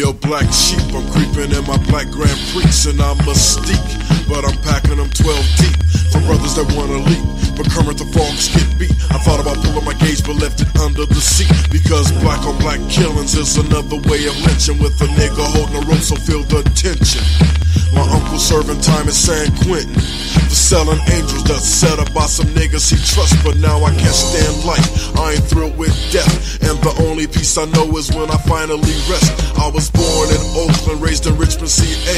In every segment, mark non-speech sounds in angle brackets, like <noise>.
A black sheep, I'm creeping in my black Grand Prix and I'm a mystique. But I'm packing them 12 deep for brothers that wanna leap. But Kermit the Frogs get beat. I thought about pulling my gauge, but left it under the seat. Because black on black killings is another way of lynching with a nigga holding a rope, so feel the tension. My uncle serving time in San Quentin for selling angels that's set up by some niggas he trusts. But now I can't stand life. I ain't thrilled with death. And the only peace I know is when I finally rest. I was born in Oakland, raised in Richmond, CA.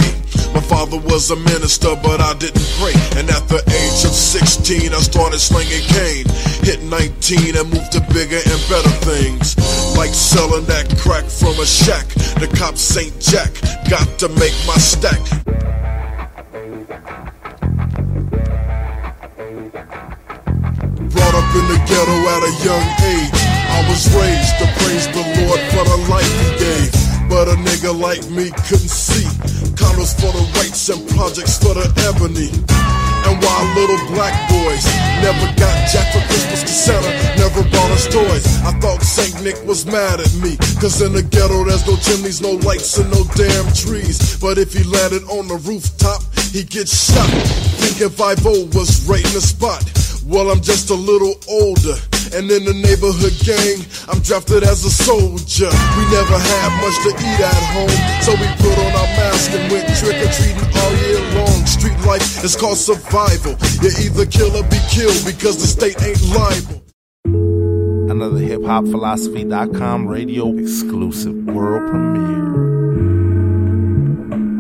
My father was a minister, but I didn't pray. And at the age of 16, I started slinging cane. Hit 19 and moved to bigger and better things. Like selling that crack from a shack. The cops ain't jack. Got to make my stack. Brought up in the ghetto at a young age. I was raised to praise the Lord for the life he gave. But a nigga like me couldn't see. Condos for the whites and projects for the ebony. While little black boys never got jack for Christmas, cause Santa never bought us toys. I thought St. Nick was mad at me. Cause in the ghetto there's no chimneys, no lights, and no damn trees. But if he landed on the rooftop, he gets shot. Thinking 5 was right in the spot. Well, I'm just a little older. And in the neighborhood gang, I'm drafted as a soldier. We never had much to eat at home, so we put on our mask and went trick or treating all year long. Is called survival. You either kill or be killed because the state ain't liable. Another hiphopphilosophy.com radio exclusive world premiere.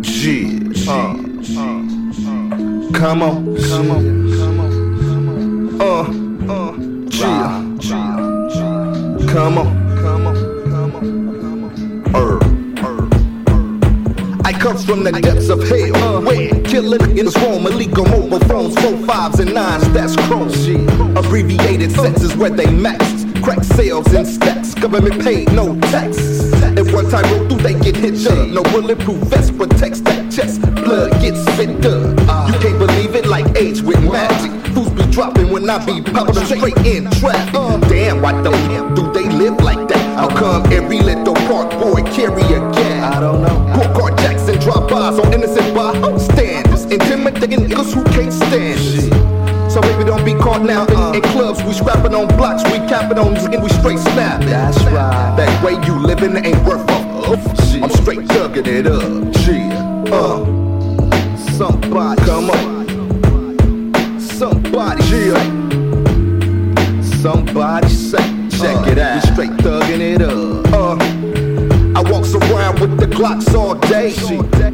Yeah. Uh, come on, come on, come on, uh, uh, yeah. Come on, come on, come on, come on. Er, I come from the depths of hell, uh. where killing is wrong. Malik on mobile phones, four fives and nines, that's cross. Abbreviated sentences where they max. Crack sales in stacks, government paid, no tax. If one time roll through, they get hit up. No bulletproof vest protects that chest. Blood gets spit up. Uh. You can't believe it like age with magic. Fools be dropping when I be popping straight in traffic. Uh. Damn, why the hell do they live like that? How come every little park boy carry a gat? I don't know. Poor Drop bars on innocent bystanders. Intimidating niggas who can't stand shit. So baby, don't be caught now in, in clubs. We scrapping on blocks, we capping on and we straight snapping. That's right. That way you living ain't worth a f- I'm straight thugging it up. Yeah. Uh. Somebody, come on. Somebody, yeah. Somebody say, check it out. We straight thugging it up. Uh. I around with the clocks all day.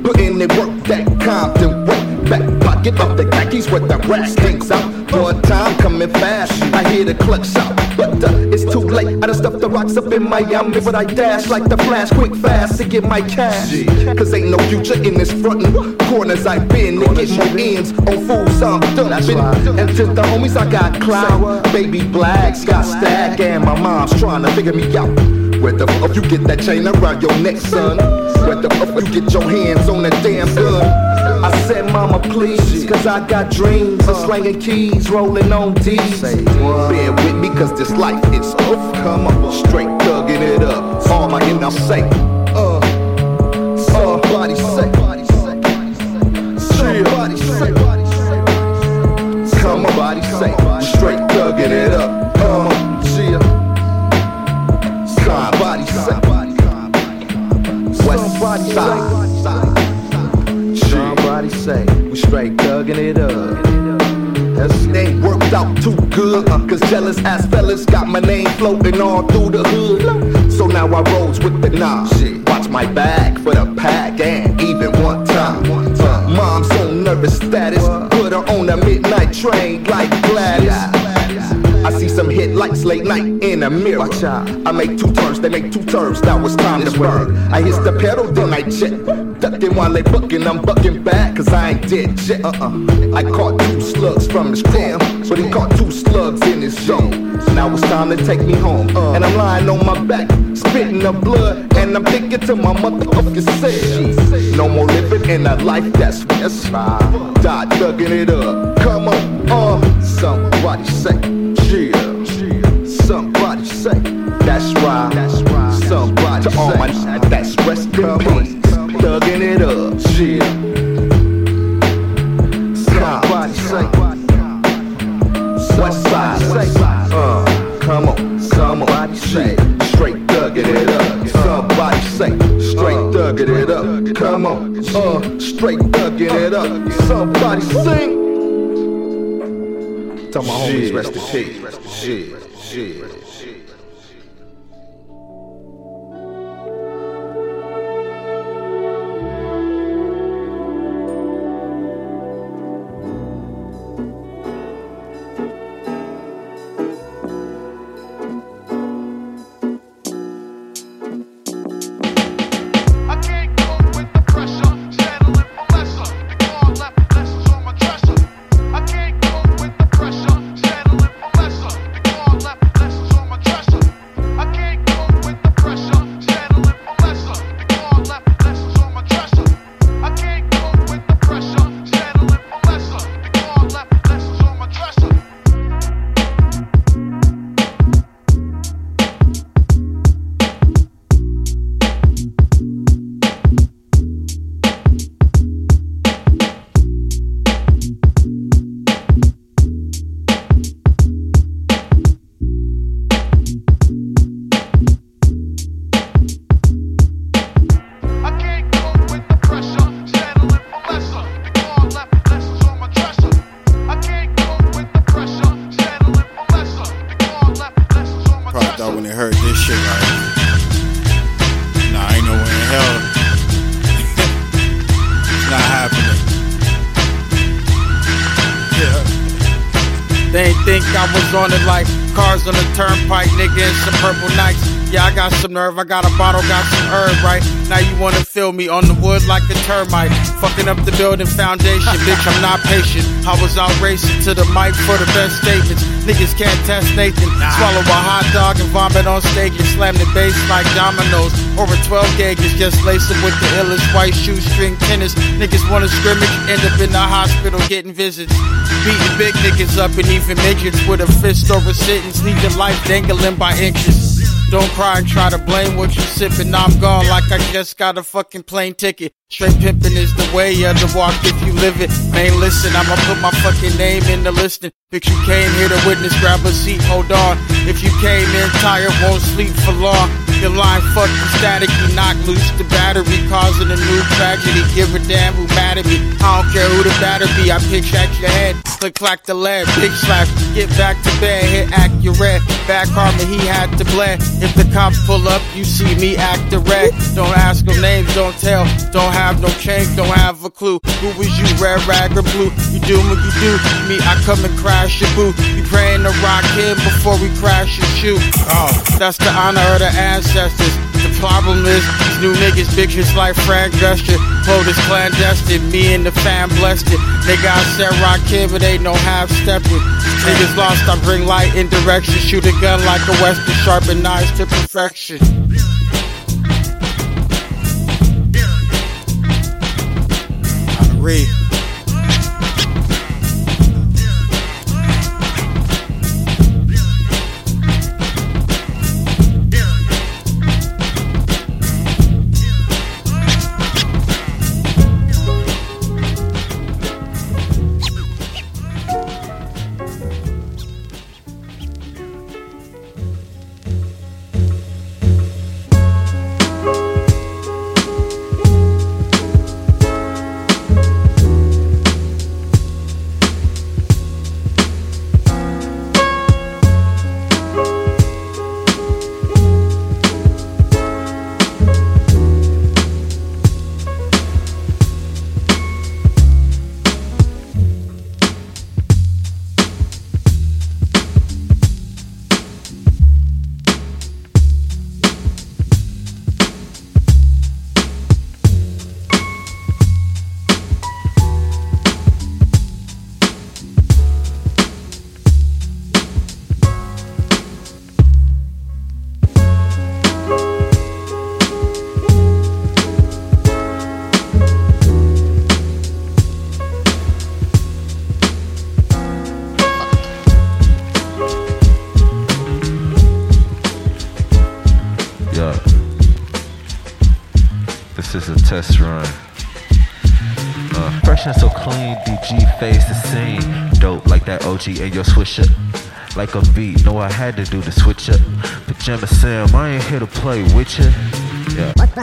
Putting in it work that Compton way. Back pocket of the khakis with the rack hangs out. One time coming fast, I hear the clutch shot. But uh, it's too late. I done stuffed the rocks up in Miami, but I dash like the flash, quick fast to get my cash. Cause ain't no future in this frontin'. Corners I've been to get more ends on fools I'm dumping. And to the homies I got clout, baby blacks got stack, and my mom's trying to figure me out. Where the fuck you get that chain around your neck, son? Where the fuck you get your hands on that damn gun? I said, Mama, please, cause I got dreams of slanging keys, rolling on D's. Bear with me, cause this life is off. Come on, straight thugging it up. All my in I'm say, jealous ass fellas got my name floating all through the hood. So now I rolls with the knob. Watch my back for the pack and even one time. Mom's on nervous status. Put her on a midnight train like Gladys. I see some headlights late night in a mirror. I make two turns, they make two turns. Now it's time to burn. I hit the pedal, then I check. Ducking while they bucking, I'm bucking back, cause I ain't dead yet. Uh-uh. I caught two slugs from his cram, but he caught two slugs in his zone. So now it's time to take me home. And I'm lying on my back, spitting the blood, and I'm thinking to my motherfucking self. No more living in a life that's right. Die thugging it up. Come on, uh, somebody say. Yeah. Somebody say that's right. That's right. Somebody to all my that's rest in peace, thugging Somebody uh, come on, somebody say, straight thugging it up. Somebody say, straight thugging it up. Come on, uh, straight thugging it up. Somebody sing. Tell my homies rest in peace. Shit, shit. Some nerve. I got a bottle, got some herb, right? Now you wanna feel me on the wood like a termite. Fucking up the building foundation, <laughs> bitch, I'm not patient. I was out racing to the mic for the best statements. Niggas can't test Nathan. Swallow a hot dog and vomit on stage and slam the bass like dominoes. Over 12 gauges, just them with the illest white shoestring tennis. Niggas wanna scrimmage, end up in the hospital getting visits. Beating big niggas up and even midgets with a fist over. Leave your life dangling by inches. Don't cry and try to blame what you sipping. I'm gone like I just got a fucking plane ticket. Straight pimping is the way of the walk if you live it. Man, listen, I'ma put my fucking name in the listing. Bitch, you came here to witness, grab a seat, hold on. If you came in tired, won't sleep for long. Your line fucking static, you knock loose the battery, causing a new tragedy. Give a damn who mad at me. I don't care who the batter be. I pitch at your head, click clack the lead, big slap. Get back to bed, hit accurate. Back karma, he had to bled. If the cops pull up, you see me act direct. Don't ask them names, don't tell, don't have no change, don't have a clue. Who was you, red rag or blue? You do what you do. Me, I come and crash your boo. You praying to rock him before we crash your shoe. Oh, that's the honor of the ancestors. The problem is, these new niggas bitches like Frank Gesture. Told is clandestine, me and the fam blessed it. Nigga, I said rock him, but ain't no half stepping. Niggas lost, I bring light in direction. Shoot a gun like a Western, sharpen knives to perfection. Read. And your switch. Like a beat, know I had to do the switch up. Pajama Sam, I ain't here to play with ya.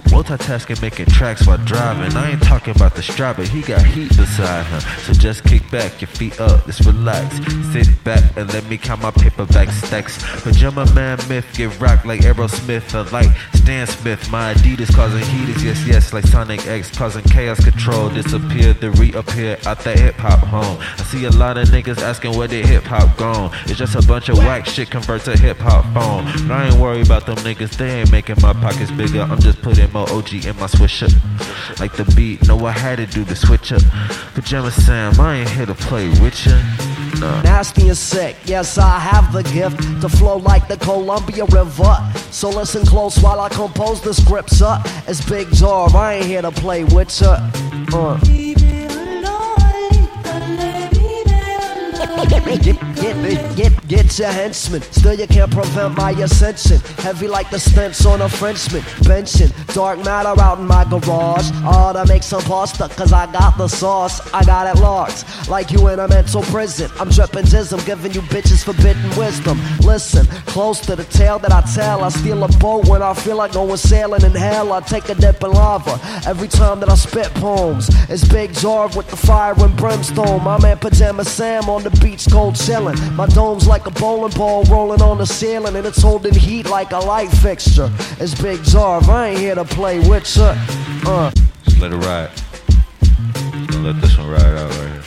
Multitasking, making tracks while driving. I ain't talking about the strap, but he got heat beside him. So just kick back, your feet up, just relax. Sit back and let me count my paperback stacks. Pajama Man myth, get rocked like Aerosmith or like Stan Smith. My Adidas causing heat is yes, yes, like Sonic X, causing chaos control. Disappear, then reappear out the hip hop home. I see a lot of niggas asking where the hip hop gone. It's just a bunch of whack shit convert to hip hop phone. But I ain't worried about them niggas, they ain't making my pockets bigger. I'm just putting more OG in my switch up. Like the beat, know I had to do the switch up. Pajama Sam, I ain't here to play with ya. Nasty and sick, yes, I have the gift to flow like the Columbia River. So listen close while I compose the scripts up. It's Big Zorb, I ain't here to play with ya. Uh. Get, get, get, get your henchmen. Still, you can't prevent my ascension. Heavy like the stench on a Frenchman. Benching dark matter out in my garage. Ought to make some pasta, cause I got the sauce. I got it locked, like you in a mental prison. I'm dripping jism, giving you bitches forbidden wisdom. Listen, close to the tale that I tell. I steal a boat when I feel like going sailing in hell. I take a dip in lava every time that I spit poems. It's Big Zorb with the fire and brimstone. My man Pajama Sam on the beach, cold chillin'. My dome's like a bowling ball rolling on the ceiling, and it's holding heat like a light fixture. It's Big Jarv, I ain't here to play with ya. Uh. Just let it ride. Let this one ride out right here.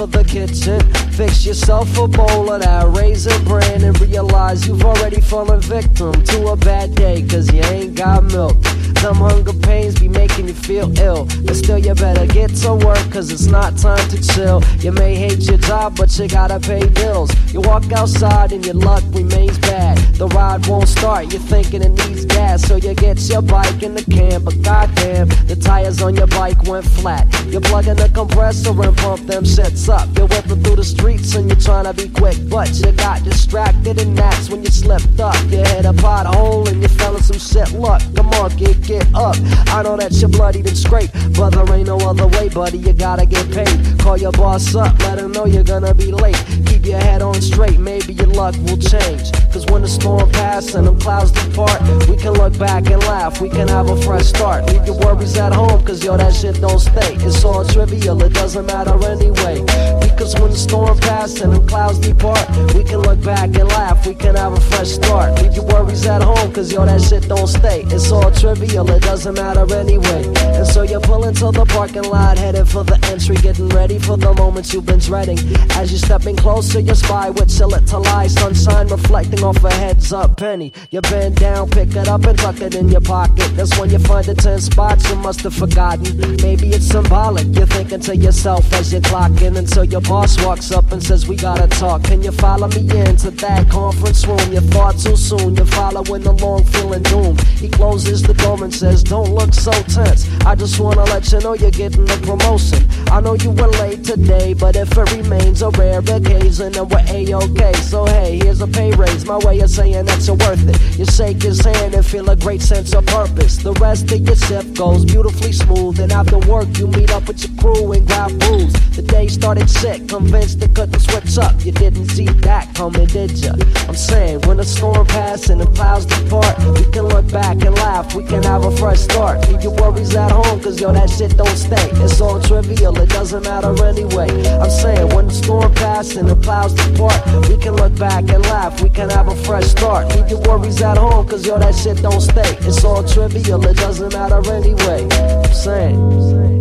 For the kitchen. Fix yourself a bowl of that raisin bran and realize you've already fallen victim to a bad day cause you ain't got milk. Some hunger pains be making you feel ill. But still, you better get to work, cause it's not time to chill. You may hate your job, but you gotta pay bills. You walk outside and your luck remains bad. The ride won't start, you're thinking it needs gas. So you get your bike in the can, but goddamn, the tires on your bike went flat. You plug in the compressor and pump them shits up. You're whipping through the streets and you're trying to be quick, but you got distracted, and that's when you slipped up. You hit a pothole and you fell in some shit. Look, come on, get get up. I know that you're bloody and scrape, but there ain't no other way, buddy. You gotta get paid. Call your boss up, let him know you're gonna be late. Keep your head on straight, maybe your luck will change. Cause when the storm passes and them clouds depart, we can look back and laugh, we can have a fresh start. Leave your worries at home, cause yo, that shit don't stay. It's all trivial, it doesn't matter anyway. Because when the storm passes and the clouds depart, we can look back and laugh, we can have a fresh start. Leave your worries at home, cause yo, that shit don't stay. It's all trivial, it doesn't matter anyway. And so you pull into the parking lot, headed for the entry, getting ready for the moments you've been dreading. As you're stepping closer, your spy with it to lie, sunshine reflecting off a heads up penny. You bend down, pick it up and tuck it in your pocket. That's when you find the 10 spots you must have forgotten. Maybe it's symbolic, you're thinking to yourself as you're clocking until your boss walks up and says, We gotta talk. Can you follow me into that conference room? You thought too soon, you're following along feeling doomed. He closes the door and says, Don't look so tense. I just wanna let you know you're getting a promotion. I know you were late today, but if it remains a rare occasion, then we're a-okay. So hey, here's a pay raise, my way of saying that you're worth it. You shake his hand and feel a great sense of purpose. The rest of your shift goes beautifully smooth, and after work you meet up with your crew and grab booze. The day started sick, convinced it cut the switch up. You didn't see that coming, did ya? I'm saying, when the storm passes and the clouds depart, we can look back and laugh, we can have a fresh start. Leave your worries at home, cause yo, that shit don't stay. It's all trivial, it doesn't matter anyway. I'm saying, when the storm passes and the clouds depart, we can look back and laugh, we can have a fresh start. Leave your worries at home, cause yo, that shit don't stay. It's all trivial, it doesn't matter anyway. I'm saying.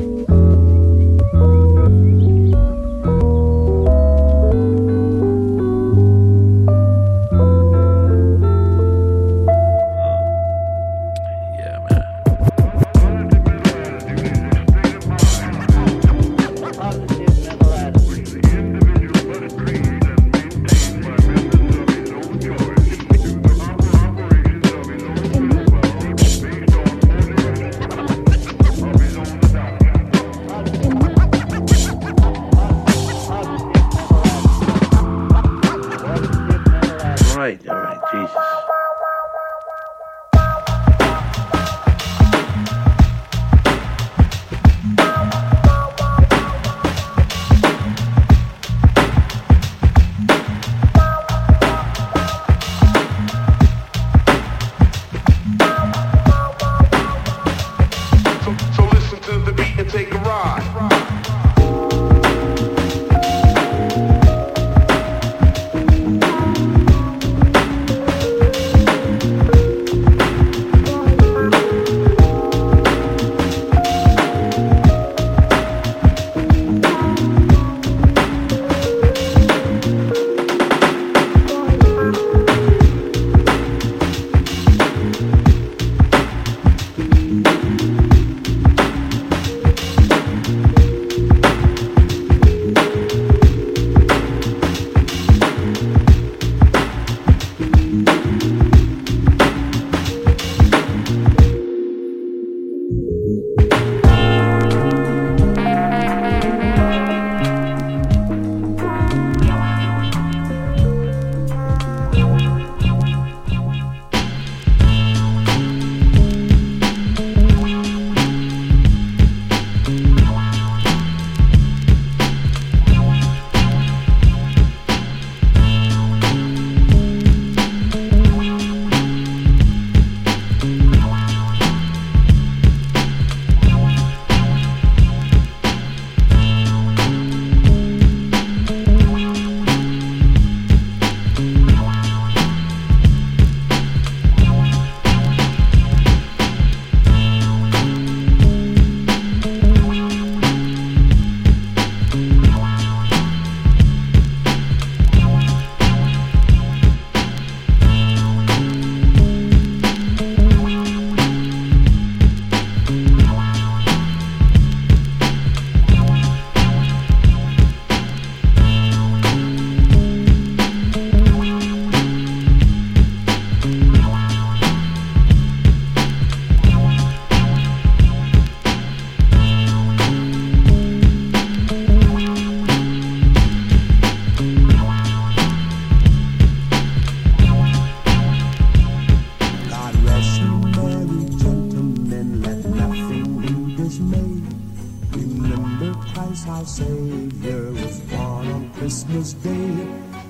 Christmas Day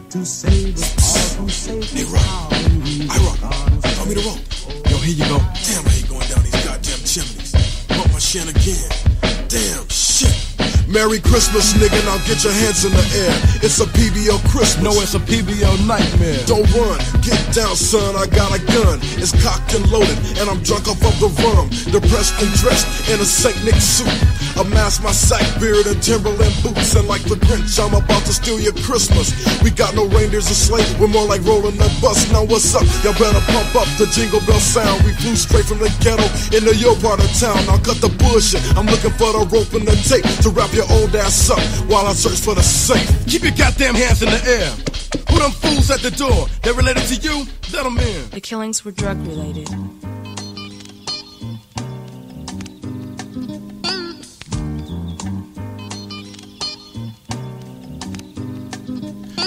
to save us all from Satan. Hey, Rock. I rock. Throw me the rope. Yo, here you go. Damn, I ain't going down these goddamn chimneys. Bump my shin again. Damn. Merry Christmas, nigga, now get your hands in the air. It's a PBL Christmas. No, it's a PBL nightmare. Don't run, get down, son, I got a gun. It's cocked and loaded, and I'm drunk off of the rum. Depressed and dressed in a St. Nick suit. A mask, my sack, beard, and Timberland boots. And like the Grinch, I'm about to steal your Christmas. We got no reindeers or sleigh, we're more like rolling the bus. Now what's up? Y'all better pump up the jingle bell sound. We flew straight from the ghetto into your part of town. Now cut the bullshit. I'm looking for the rope and the tape to wrap your old ass up while I search for the safe. Keep your goddamn hands in the air. Who them fools at the door? They're related to you? Let them in. The killings were drug related.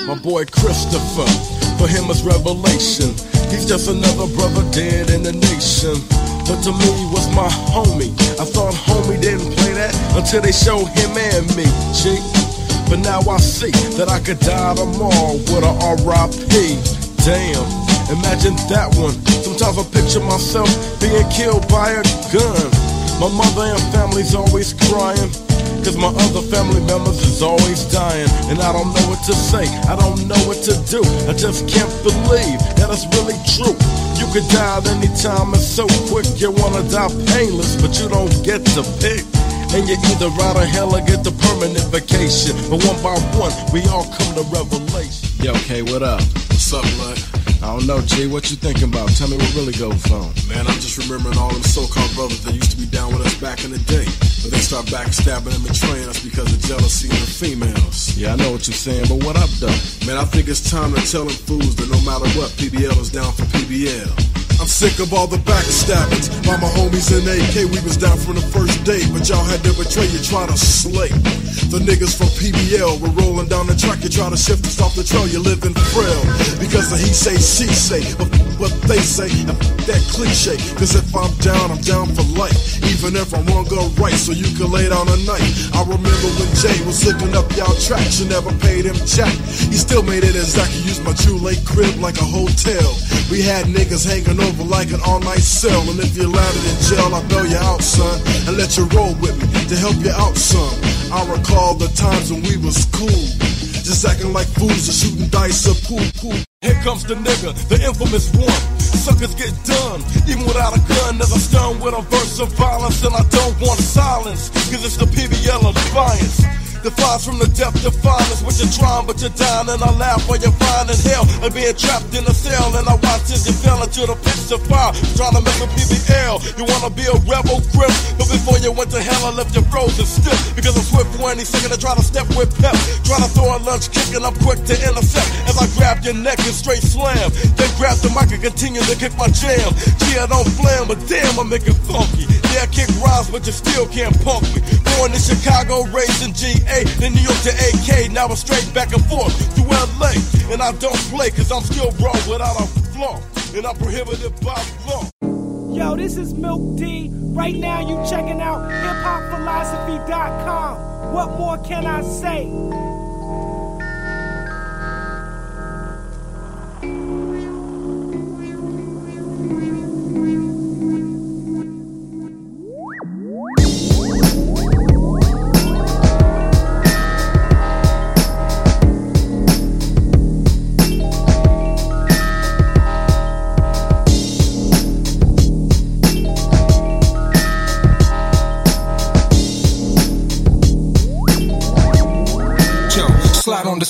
My boy Christopher, for him it's revelation. He's just another brother dead in the nation. But to me was my homie. I thought homie didn't play that until they showed him and me. G. But now I see that I could die tomorrow with a R.I.P. Damn, imagine that one. Sometimes I picture myself being killed by a gun. My mother and family's always crying. Cause my other family members is always dying. And I don't know what to say, I don't know what to do. I just can't believe that it's really true. You could die at any time, it's so quick. You wanna die painless, but you don't get to pick. And you either ride or hell or get the permanent vacation. But one by one, we all come to revelation. Yo, okay, what up? What's up, blood? I don't know, G. What you thinking about? Tell me what really goes on. Man, I'm just remembering all them so-called brothers that used to be down with us back in the day. But they start backstabbing and betraying us because of jealousy of the females. Yeah, I know what you're saying, but what up, though? Man, I think it's time to tell them fools that no matter what, PBL is down for PBL. I'm sick of all the backstabbings by my homies in AK. We was down from the first day, but y'all had to betray you, try to slay. The niggas from PBL were rolling down the track. You try to shift us off the trail, you're living frail. Because of he say, she say, but what they say, and that cliche. Cause if I'm down, I'm down for life. Even if I'm wrong, go right, so you can lay down a night. I remember when Jay was hooking up y'all tracks, you never paid him jack. He still made it as I could use my True Lake crib like a hotel. We had niggas hanging over like an all night cell. And if you landed in jail, I bail you out, son, and let you roll with me to help you out some. I recall the times when we was cool. Just acting like fools or shooting dice or pool pool. Here comes the nigga, the infamous one. Suckers get done, even without a gun. As I'm stern with a verse of violence, and I don't want silence. Cause it's the PBL of defiance. Defies from the depth of violence, what you're trying, but you're dying, and I laugh while you're finding hell and being trapped in a cell. And I watch as you fell into the pits of fire, trying to make a PBL. You wanna be a rebel grip, but before you went to hell, I left you frozen stiff. Because I'm swift for any second to try to step with pep. Trying to throw a lunch kick, and I'm quick to intercept as I grab your neck and straight slam. Then grab the mic and continue to kick my jam. Gee, I don't flam, but damn, I make it funky. Yeah, I kick rhymes, but you still can't punk me. Born in Chicago, raised in GA, then New York to AK. Now I'm straight back and forth to LA. And I don't play, cause I'm still raw without a flaw. And I'm prohibited by law. Yo, this is Milk D. Right now, you checking out hiphopphilosophy.com. What more can I say?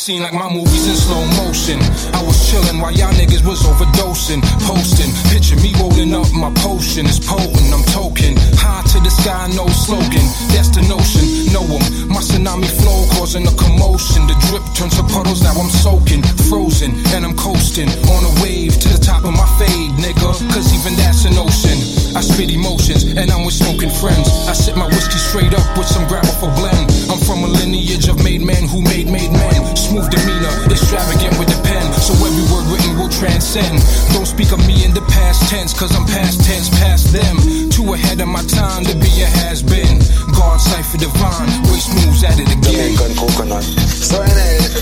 Scene like my movies in slow motion. I was chillin' while y'all niggas was overdosing, posting. Picture me rolling up my potion. It's potent, I'm token. High to the sky, no slogan. That's the notion. Know 'em. My tsunami flow causing a commotion. The drip turns to puddles, now I'm soaking. Frozen, and I'm coasting. On a wave to the top of my fade, nigga. Cause even that's an ocean. I spit emotions, and I'm with smoking friends. I sip my whiskey straight up with some grapple for blend. I'm from a lineage of made men who made made men. Smooth demeanor, extravagant with the pen. So every word written will transcend. Don't speak of me in the past tense, cause I'm past tense, past them. Too ahead of my time to be a has been. God cipher divine, waste moves at it again. Jamaican coconut. So I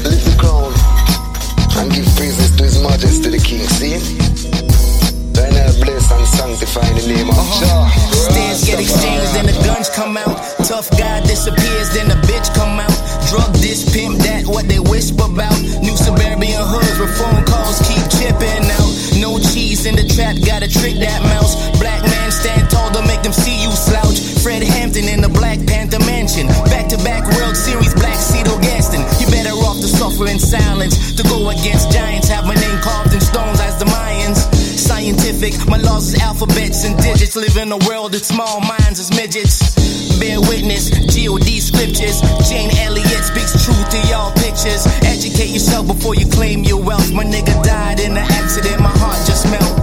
lift the crown and give praises to His Majesty the King. See? God bless and sanctify the name of. Uh-huh. Jah. Stands get exchanged, then the guns come out. Tough guy disappears, then the bitch come out. Drug this, pimp that, what they whisper about. New suburban digits. Live in a world of small minds as midgets. Bear witness, God scriptures. Jane Elliott speaks truth to y'all pictures. Educate yourself before you claim your wealth. My nigga died in an accident, my heart just melt.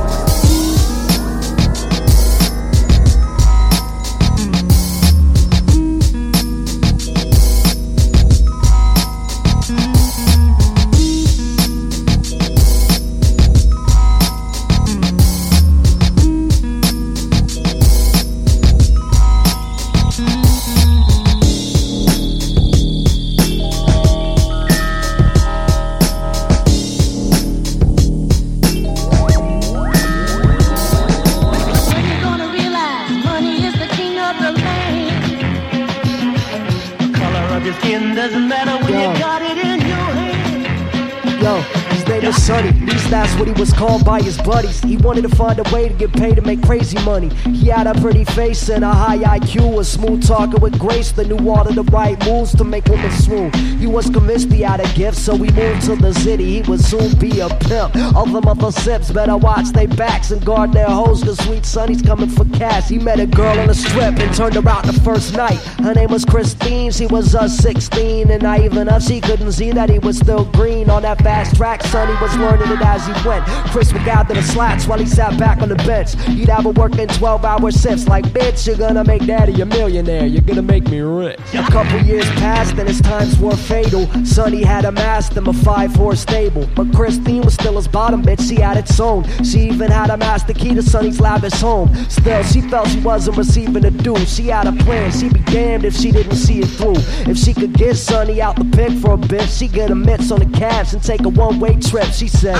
Called by his buddies. He wanted to find a way to get paid to make crazy money. He had a pretty face and a high IQ, a smooth talker with grace that knew all of the right moves to make women swoon. He was convinced he had a gift, so he moved to the city. He would soon be a pimp. Other sips better watch their backs and guard their hoes, cause sweet Sonny's coming for cash. He met a girl on a strip and turned her out the first night. Her name was Christine, she was uh, 16, and naive enough she couldn't see that he was still green on that fast track. Sonny was learning it as he went. Chris would gather the slats while he sat back on the bench. He'd have her working 12 hour shifts like, bitch, you're gonna make daddy a millionaire. You're gonna make me rich. A couple years passed and his times were fatal. Sonny had amassed him a 5 horse stable. But Christine was still his bottom bitch, she had its own. She even had amassed the key to Sonny's lavish home. Still, she felt she wasn't receiving the due. She had a plan, she'd be damned if she didn't see it through. If she could get Sonny out the pit for a bit, she'd get a mitts on the cabs and take a one way trip. She said,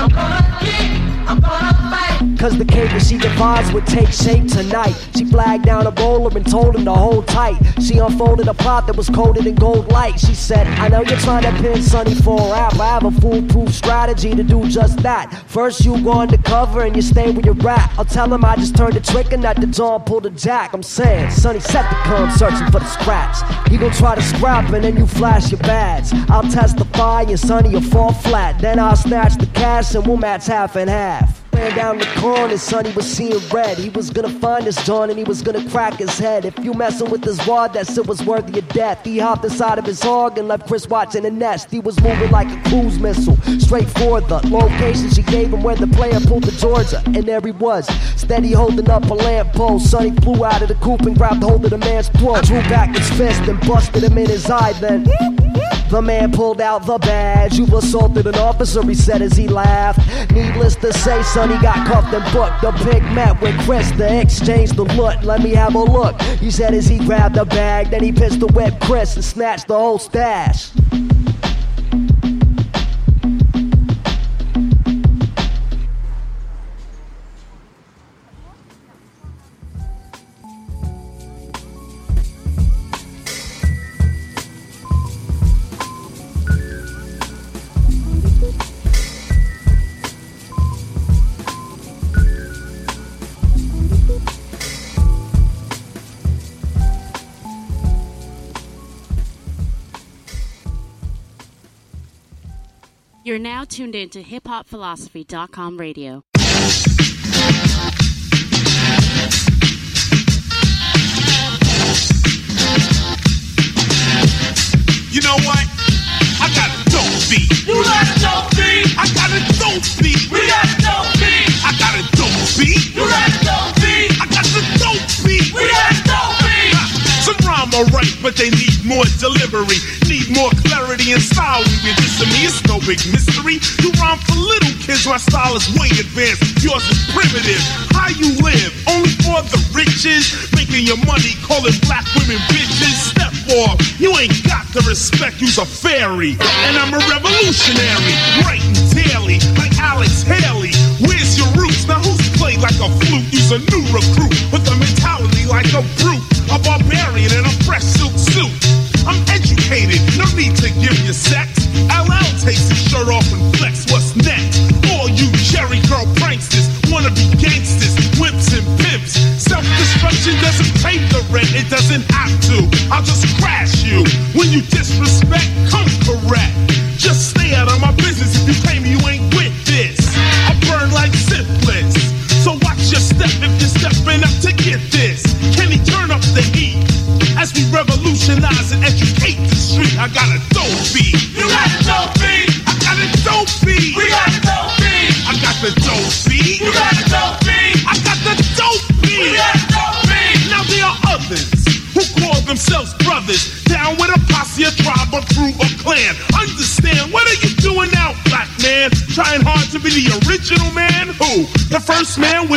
Cause the that she devised would take shape tonight. She flagged down a bowler and told him to hold tight. She unfolded a plot that was coated in gold light. She said, I know you're trying to pin Sonny for a rap. I have a foolproof strategy to do just that. First, you go undercover and you stay with your rap. I'll tell him I just turned the trick and that the John pulled a jack. I'm saying, Sonny set the come searching for the scraps. He gon' try to scrap and then you flash your badge. I'll testify and Sonny will fall flat. Then I'll snatch the cash and we'll match half and half. Ran down the corner, Sonny was seeing red. He was gonna find this John and he was gonna crack his head. If you messing with his wad, that shit was worthy of death. He hopped inside of his hog and left Chris watching the nest. He was moving like a cruise missile, straight for the location she gave him where the player pulled the Georgia. And there he was, steady holding up a lamppost. Sonny flew out of the coop and grabbed hold of the man's throat. Drew back his fist and busted him in his eye then. The man pulled out the badge. You've assaulted an officer, he said as he laughed. Needless to say, son, he got cuffed and booked. The pig met with Chris to exchange the loot. Let me have a look. He said as he grabbed the bag. Then he pistol whipped Chris and snatched the whole stash. You're now tuned in to hiphopphilosophy.com radio. You know what? I got a dope beat. You got a dope beat. I got a dope beat. We got a dope beat. I got a dope beat. You got a dope beat. I got the dope beat. We got a dope beat. Some rhyme are right, but they need more delivery. Need more clarity and style when you diss me. It's no big mystery. You rhyme for little kids, my style is way advanced. Yours is primitive. How you live? Only for the riches. Making your money, calling black women bitches. Step off. You ain't got the respect. You's a fairy. And I'm a revolutionary. Writing daily, like Alex Haley. Where's your roots? Now who's played like a flute? You's a new recruit. With a mentality like a brute. A barbarian in a fresh silk suit. No need to give you sex. LL takes his shirt off and flex. What's next? All you cherry girl pranksters wanna be gangsters, whips and pimps. Self-destruction doesn't pay the rent. It doesn't have to. I'll just crash you when you disrespect. Come correct. Just this man with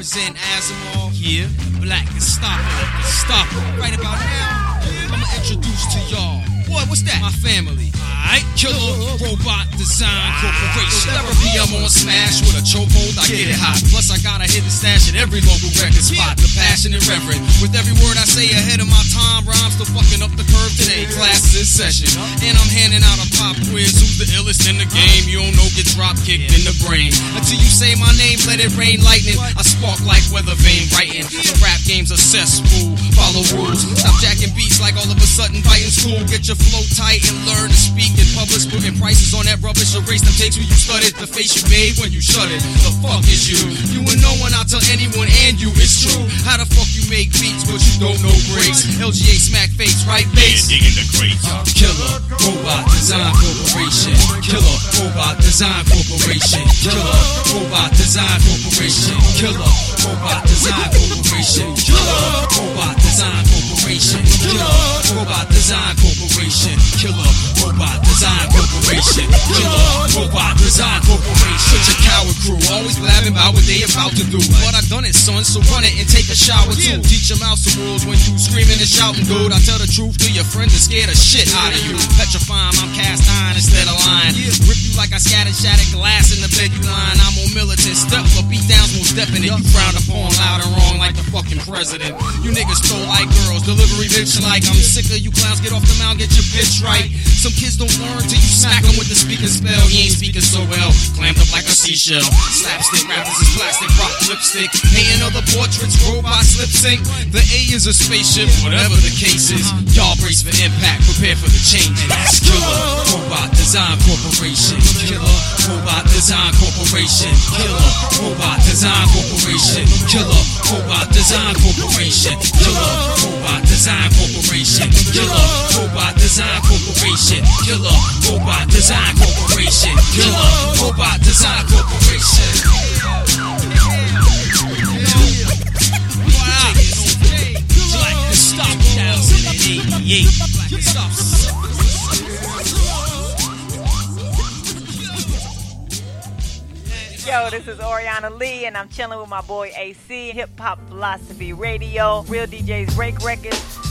represent Asimov. Yeah. Black Gestapo. Gestapo. Right about now, I'ma introduce to y'all Boy, what's that? My family. Alright, killer robot design corporation. Therapy, I'm on smash with a chokehold, I get it hot. Plus, I got a hit stash at every local record spot. The passionate reverend, with every word I say ahead of my time, rhymes still fucking up the curve today. Class this session, and I'm handing out a pop quiz. Who's the illest in the game? You don't know, get drop kicked in the brain. Until you say my name, let it rain lightning. I spark like weather vane writing. The rap game's a cesspool. Follow rules. Stop jacking beats like all of a sudden fighting school. Get your flow tight and learn to speak in public. Putting prices on that rubbish, erase them takes when you studied. The face you made when you shut it. The fuck is you? You and no one, I'll tell anyone and you, it's true. How the fuck you make beats, but you don't know breaks? LGA smack face, right face? Yeah, digging the crates. Uh, killer, robot, design corporation. Killer, robot, design corporation. Killer, robot, design corporation. Killer, robot, design corporation. Killer, robot, design corporation. Killer, robot, design corporation. Corporation. Killer Robot Design Corporation. Killer Robot Design Corporation. Such a coward crew, always blabbing about what they about to do. But I done it, son, so run it and take a shower too. Teach them out some rules when you screaming and shouting, dude. I tell the truth to your friends and scare the shit out of you. Petrifying, I'm cast iron instead of lying. Rip you like I scattered shattered glass in the bed you. I'm on militant step, up, beat downs won't step in it. You frowned upon loud and wrong like the fucking president. You niggas stole like girls, delivery bitch like I'm sick of you clowns. Get off the mound, get your bitch right. Some kids don't learn till you smack them with the speaking spell. He ain't speaking so well, clammed up like a seashell. Slapstick rappers is plastic, rock lipstick. Hating other portraits, robots lip sync. The A is a spaceship, whatever the case is. Y'all brace for impact, prepare for the change. And that's Killer Robot Design Corporation. Killer Robot Design Corporation. Killer Robot Design Corporation. Killer Robot Design Corporation. Killer Robot Design Corporation. Killer Robot Design Corporation. Killer Robot Design Corporation. Killer Robot Design Corporation. Stop 2088. Stop. Yo, this is Oriana Lee, and I'm chilling with my boy AC, Hip Hop Philosophy Radio, Real DJs Break Records.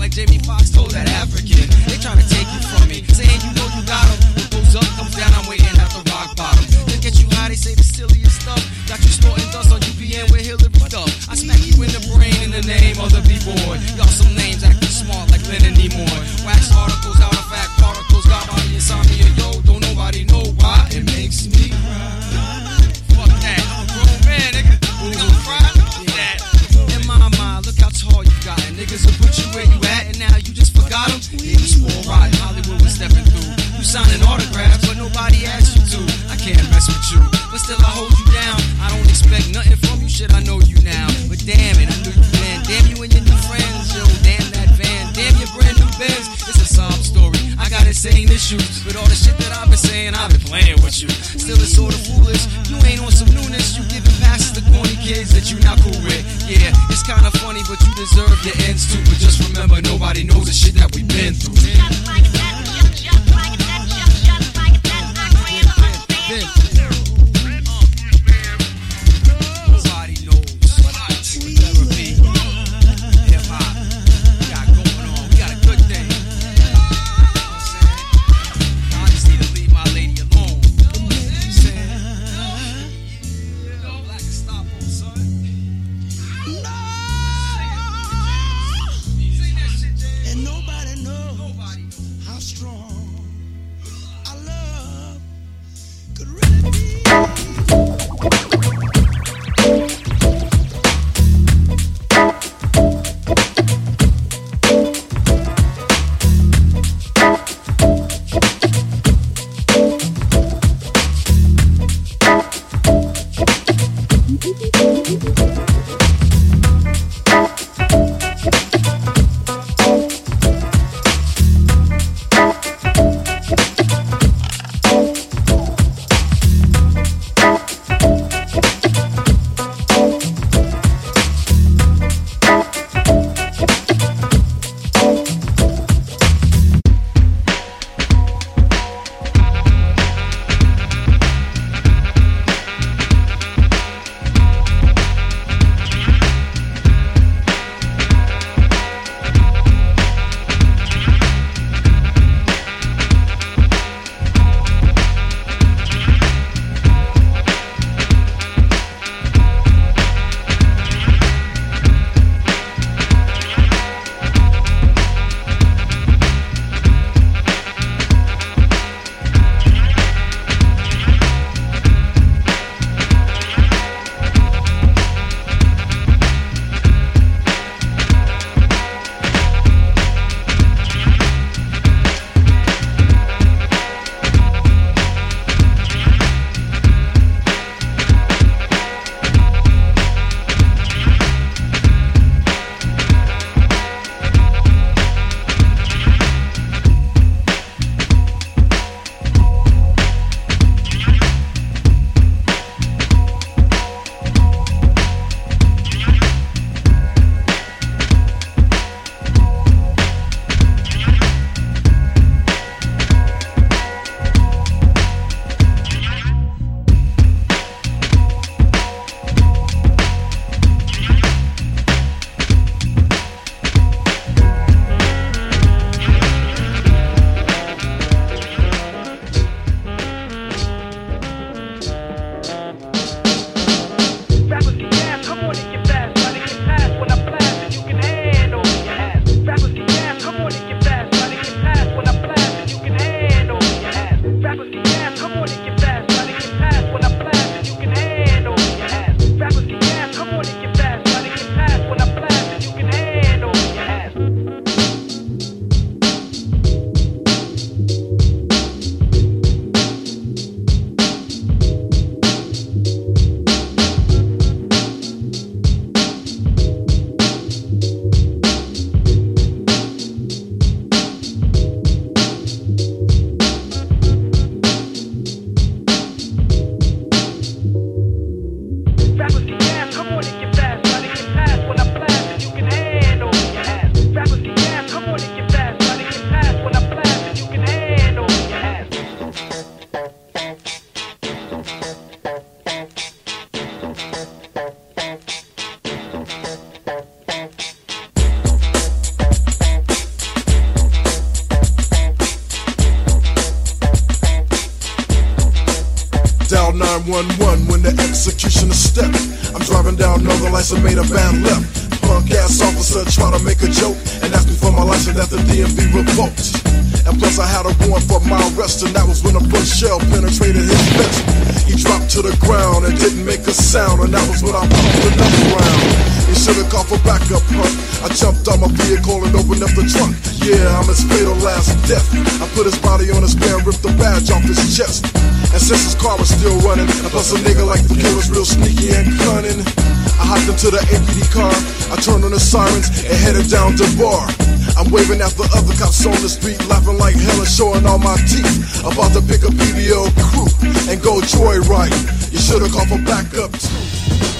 Like Jamie Foxx told that African. That the DMV revoked. And plus I had a warrant for my arrest and that was when a first shell penetrated his vest. He dropped to the ground and didn't make a sound and that was when I pumped another round. You should've called for backup, punk. I jumped on my vehicle and opened up the trunk. Yeah, I'm his fatal last death. I put his body on his bed ripped the badge off his chest. And since his car was still running, I plus a nigga like the kid was real sneaky and cunning. I hopped into the APD car, I turned on the sirens and headed down to bar. I'm waving at the other cops on the street, laughing like hell and showing all my teeth. About to pick a PBO crew and go joyride. You should've called for backup too.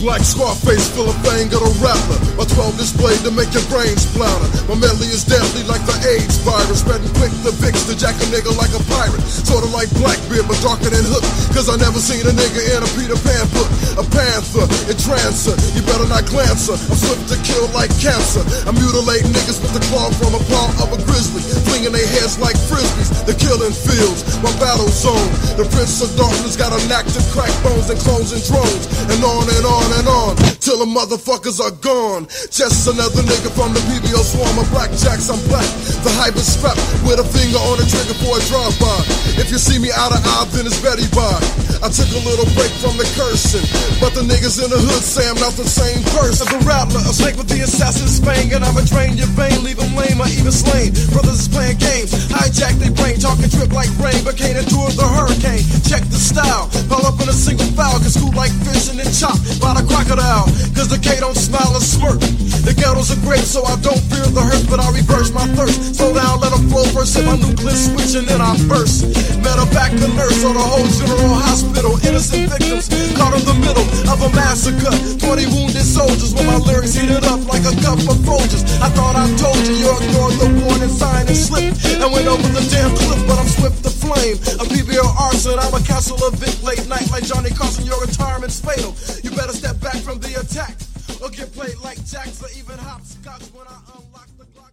Black Scarface, full of fang of a rapper. My 12 displayed to make your brains splatter. My medley is deadly like the AIDS virus. Spreading quick the Vicks to jack a nigga like a pirate. Sorta like Blackbeard, but darker than Hook. Cause I never seen a nigga in a Peter Pan book. A panther, a trancer. You better not glance her. I'm swift to kill like cancer. I mutilate niggas with the claw from a paw of a grizzly. Flinging their heads like frisbees. The killing fields, my battle zone. The Prince of Darkness got a knack to crack bones and clones and drones. And on and on and on till the motherfuckers are gone. Just another nigga from the PBO swarm of blackjacks. I'm black. The hype is strapped with a finger on the trigger for a drive-by. If you see me out of eye, then it's Betty by. I took a little break from the cursing, but the niggas in the hood say I'm not the same person. The rattler, a snake with the assassin's fang, and I'ma drain your vein, leave them lame or even slain. Brothers is playing games, hijack their brain, talking trip like rain, but can't endure the hurricane. Check the style, all up in a single foul, can scoop like fishing and chop by the crocodile. Cause the K don't smile or smirk. The ghettos are great, so I don't fear the hurt, but I reverse my thirst. Slow down, let them flow first, hit my nucleus switch, and then I burst. Met a back a nurse on a whole general hospital. Innocent victims caught in the middle of a massacre. 20 wounded soldiers with my lyrics heated up like a cup of Folgers. I thought I told you, you ignored the warning sign and slipped. And went over the damn cliff, but I'm swift to flame. A PBO arson, I'm a castle of Vic late night like Johnny Carson. Your retirement's fatal. You better step back from the attack. Or get played like jacks or even hopscotch when I unlock the Glock.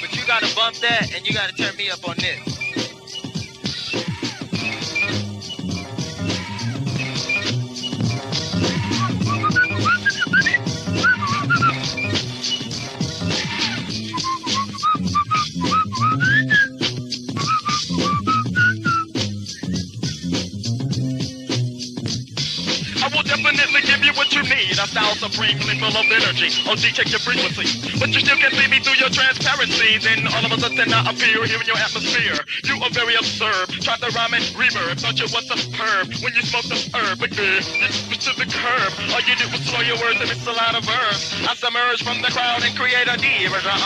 But you gotta bump that and you gotta turn me up on this. Definitely give you what you need. A style supremely full of energy. Oh, check your frequency. But you still can't see me through your transparency. Then all of a sudden I appear here in your atmosphere. You are very absurd. Try to rhyme and reverb. Thought you was superb when you smoked the herb. But uh, this specific herb. All you did was slow your words and mix a lot of verbs. I submerge from the crowd and create a diversion.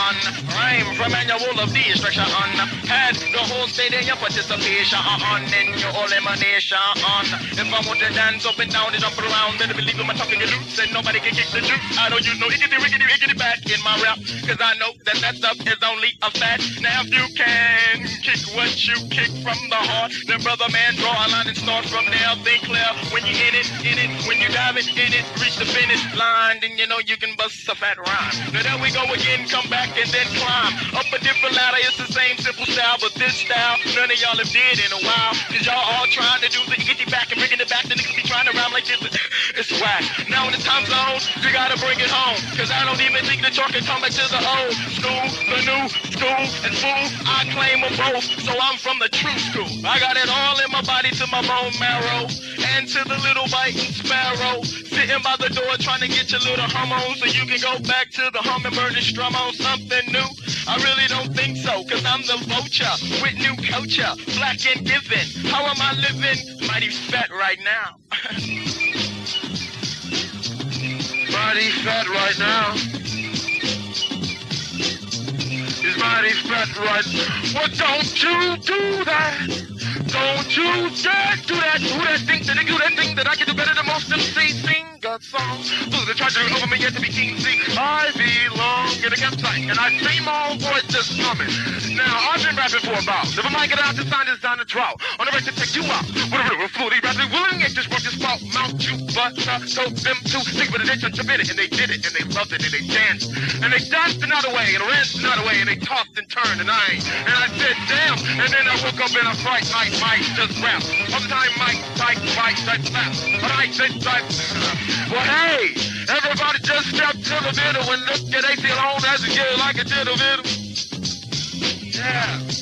Rhyme from manual of destruction. On. Had the whole stadium participation on in your elimination. On. If I want to dance up and down and jump around, believe in my talking get loose and nobody can kick the juice. I know you know ickity rickety rickety back in my rap. Cause I know that that stuff is only a fad. Now if you can kick what you kick from the heart, then brother man draw a line and start from there. Think clear when you in it, in it, when you dive it, in it, reach the finish line, then you know you can bust a fat rhyme. Now there we go again, come back and then climb up a different ladder. It's the same simple style, but this style none of y'all have did in a while. Cause y'all all trying to do the ickity back and bringing it back. The niggas be trying to rhyme like this. <laughs> It's whack. Now in the time zone, you gotta bring it home. Cause I don't even think that y'all can come back to the old school, the new school, and fool. I claim them both, so I'm from the true school. I got it all in my body to my bone marrow. And to the little biting sparrow. Sitting by the door trying to get your little hum on so you can go back to the hummingbird and strum on something new. I really don't think so, cause I'm the vulture with new culture, black and given. How am I living? Mighty fat right now. <laughs> Mighty fat right now. He's mighty fat right now. Well, don't you do that. Don't you dare do that. Do that thing, that do that thing that I can do better than most MC singers. a song. Through the tragedy over me yet to be king. See, I belong in a campsite, and I see my own voices coming. Now, I've been rapping for a while. Never mind, get out to sign this down the drought. On the right to take you out. With a river fluty, rapidly willing, it just work this spot. Mount you, but uh, told them to think with a ditch and it, and they did it, and they loved it, and they danced. And they danced another way, and ran another way, and they tossed and turned, and I, and I said, damn. And then I woke up in a fright, rap. All the time, Mike, Mike, Mike, that slap. But I said, that, well, hey, everybody just step to the middle and look at AC alone as a get like a the middle. Yeah.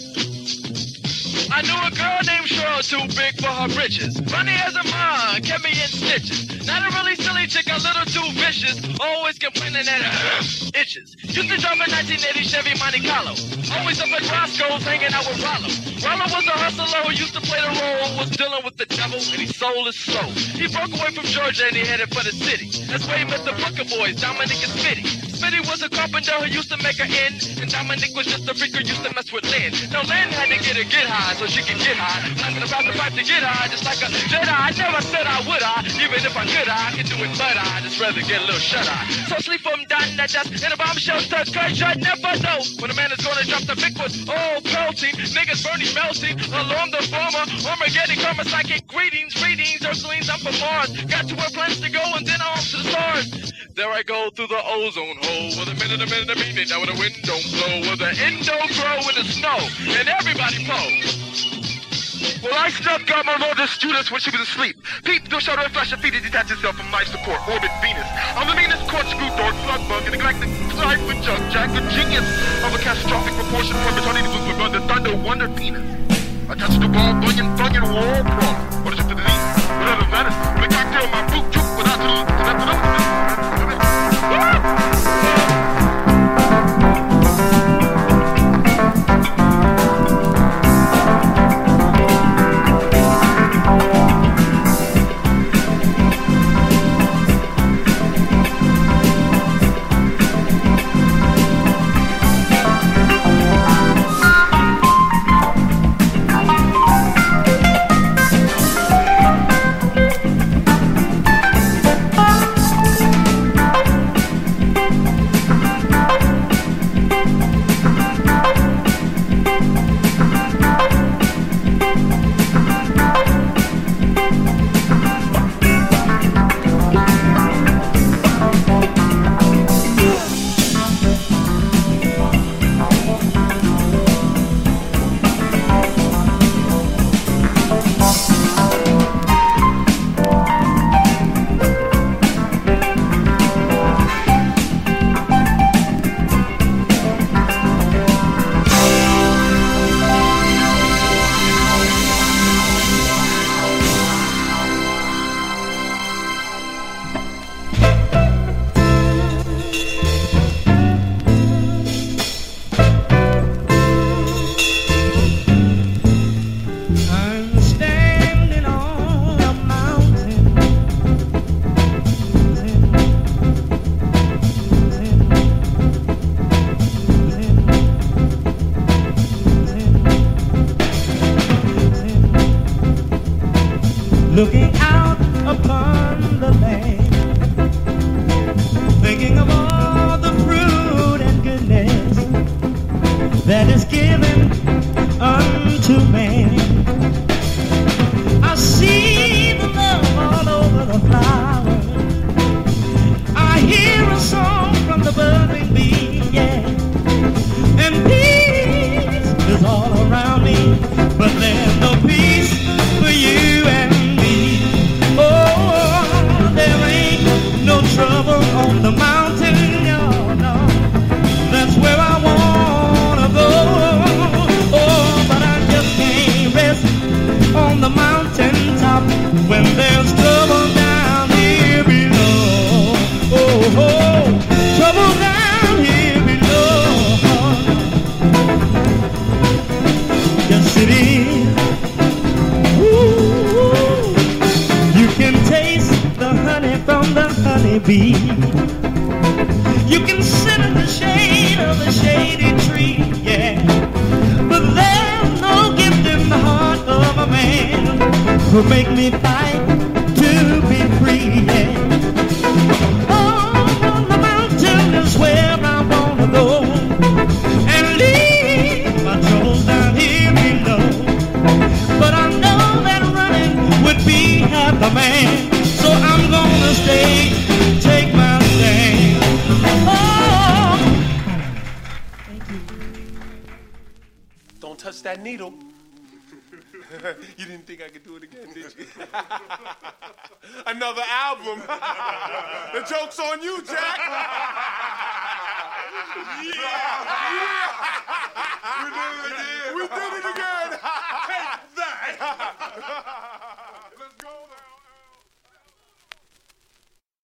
I knew a girl named Cheryl too big for her britches. Funny as a mind, kept me in stitches. Not a really silly chick, a little too vicious. Always complaining that her itches. Used to drive a 1980 Chevy Monte Carlo. Always up at Roscoe's hanging out with Rollo. Rollo was a hustler who used to play the role. Was dealing with the devil and he sold his soul. He broke away from Georgia and he headed for the city. That's where he met the Booker Boys, Dominic and Smitty. Smitty was a carpenter who used to make an end. And Dominic was just a freak who used to mess with Lynn. Now Lynn had to get her get high so she could get high. Knocking about the pipe to get high, just like a Jedi. I never said I would I, even if I could I, could do it, but I just rather get a little shut eye. So sleep from down that desk in a bomb shelter, cause you never know when a man is gonna drop the big one. Oh, pelting, niggas burning, melting along the former Armageddon, karma, psychic greetings, readings, Ursulines, I'm from Mars. Got to where plans to go and then on to the stars. There I go through the ozone hole with a minute, a minute, a minute. Now with the wind don't blow, with the endo grow in the snow, and everybody pose. Well, I snuck out my largest Judas when she was asleep. Peep through shadow and flash of feet to detach itself from life support, orbit Venus. I'm the meanest corkscrew dork, slug bug, and galactic cipher junk jack, a genius of a catastrophic proportion, the blue blood, the thunder, wonder penis. Attached to ball, bunion, bunion, wall, prong. What is it to the knee? Whatever that is. The cocktail, my boot, juke, without to the, to the, I'm <laughs> Another album. <laughs> the joke's on you, Jack. <laughs> yeah.